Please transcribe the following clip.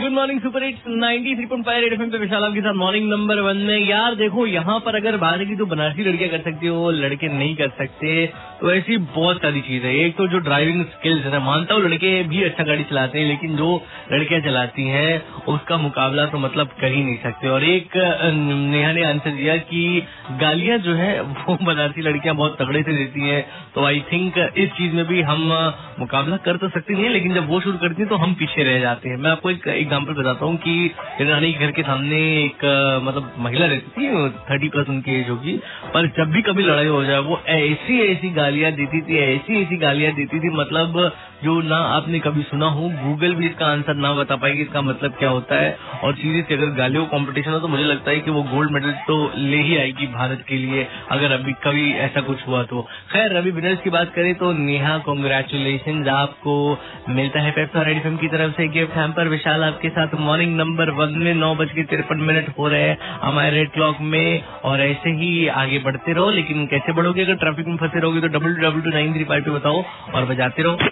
Good morning super eight ninety three point five M पे विशाल आपके साथ मॉर्निंग नंबर वन में। यार देखो, यहाँ पर अगर बात की तो बनारसी लड़कियाँ कर सकती हो लड़के नहीं कर सकते। तो ऐसी बहुत सारी चीज़ है। एक तो जो ड्राइविंग स्किल्स है मानता हूँ, लड़के भी अच्छा गाड़ी चलाते हैं, लेकिन जो लड़कियाँ चलाती हैं, उसका मुकाबला तो मतलब कर ही नहीं सकते। और एक नेहा ने आंसर दिया कि गालियाँ जो है, वो बनारसी लड़कियाँ बहुत तगड़े से देती हैं। तो आई थिंक इस चीज़ में भी हम मुकाबला कर तो सकते नहीं है, लेकिन जब वो शुरू करती है तो हम पीछे रह जाते हैं। मैं आपको एक एग्ज़ाम्पल बताता हूँ कि रानी के घर के सामने एक मतलब महिला रहती थी थर्टी प्लस उनकी एज होगी, पर जब भी कभी लड़ाई हो जाए, वो ऐसी ऐसी गालियाँ देती थी, ऐसी ऐसी गालियाँ देती थी मतलब जो ना आपने कभी सुना हो गूगल भी इसका आंसर ना बता पाएगी इसका मतलब क्या होता है। और सीरीज़ अगर गालियों कॉम्पिटिशन हो तो मुझे लगता है कि वो गोल्ड मेडल तो ले ही आएगी भारत के लिए, अगर अभी कभी ऐसा कुछ हुआ तो। खैर, रवि विनर्स की बात करें तो नेहा कॉन्ग्रेचुलेशन आपको। मिलता है पेप्सा रेड फ़िल्म की तरफ़ से गिफ्ट हैम्पर विशाल आपके साथ मॉर्निंग नंबर वन में नौ बज के तिरपन मिनट हो रहे हैं हमारे रेड क्लॉक में। और ऐसे ही आगे बढ़ते रहो, लेकिन कैसे बढ़ोगे? अगर ट्रैफ़िक में फंसे रहोगे तो W W two nine three five two बताओ और बजाते रहो।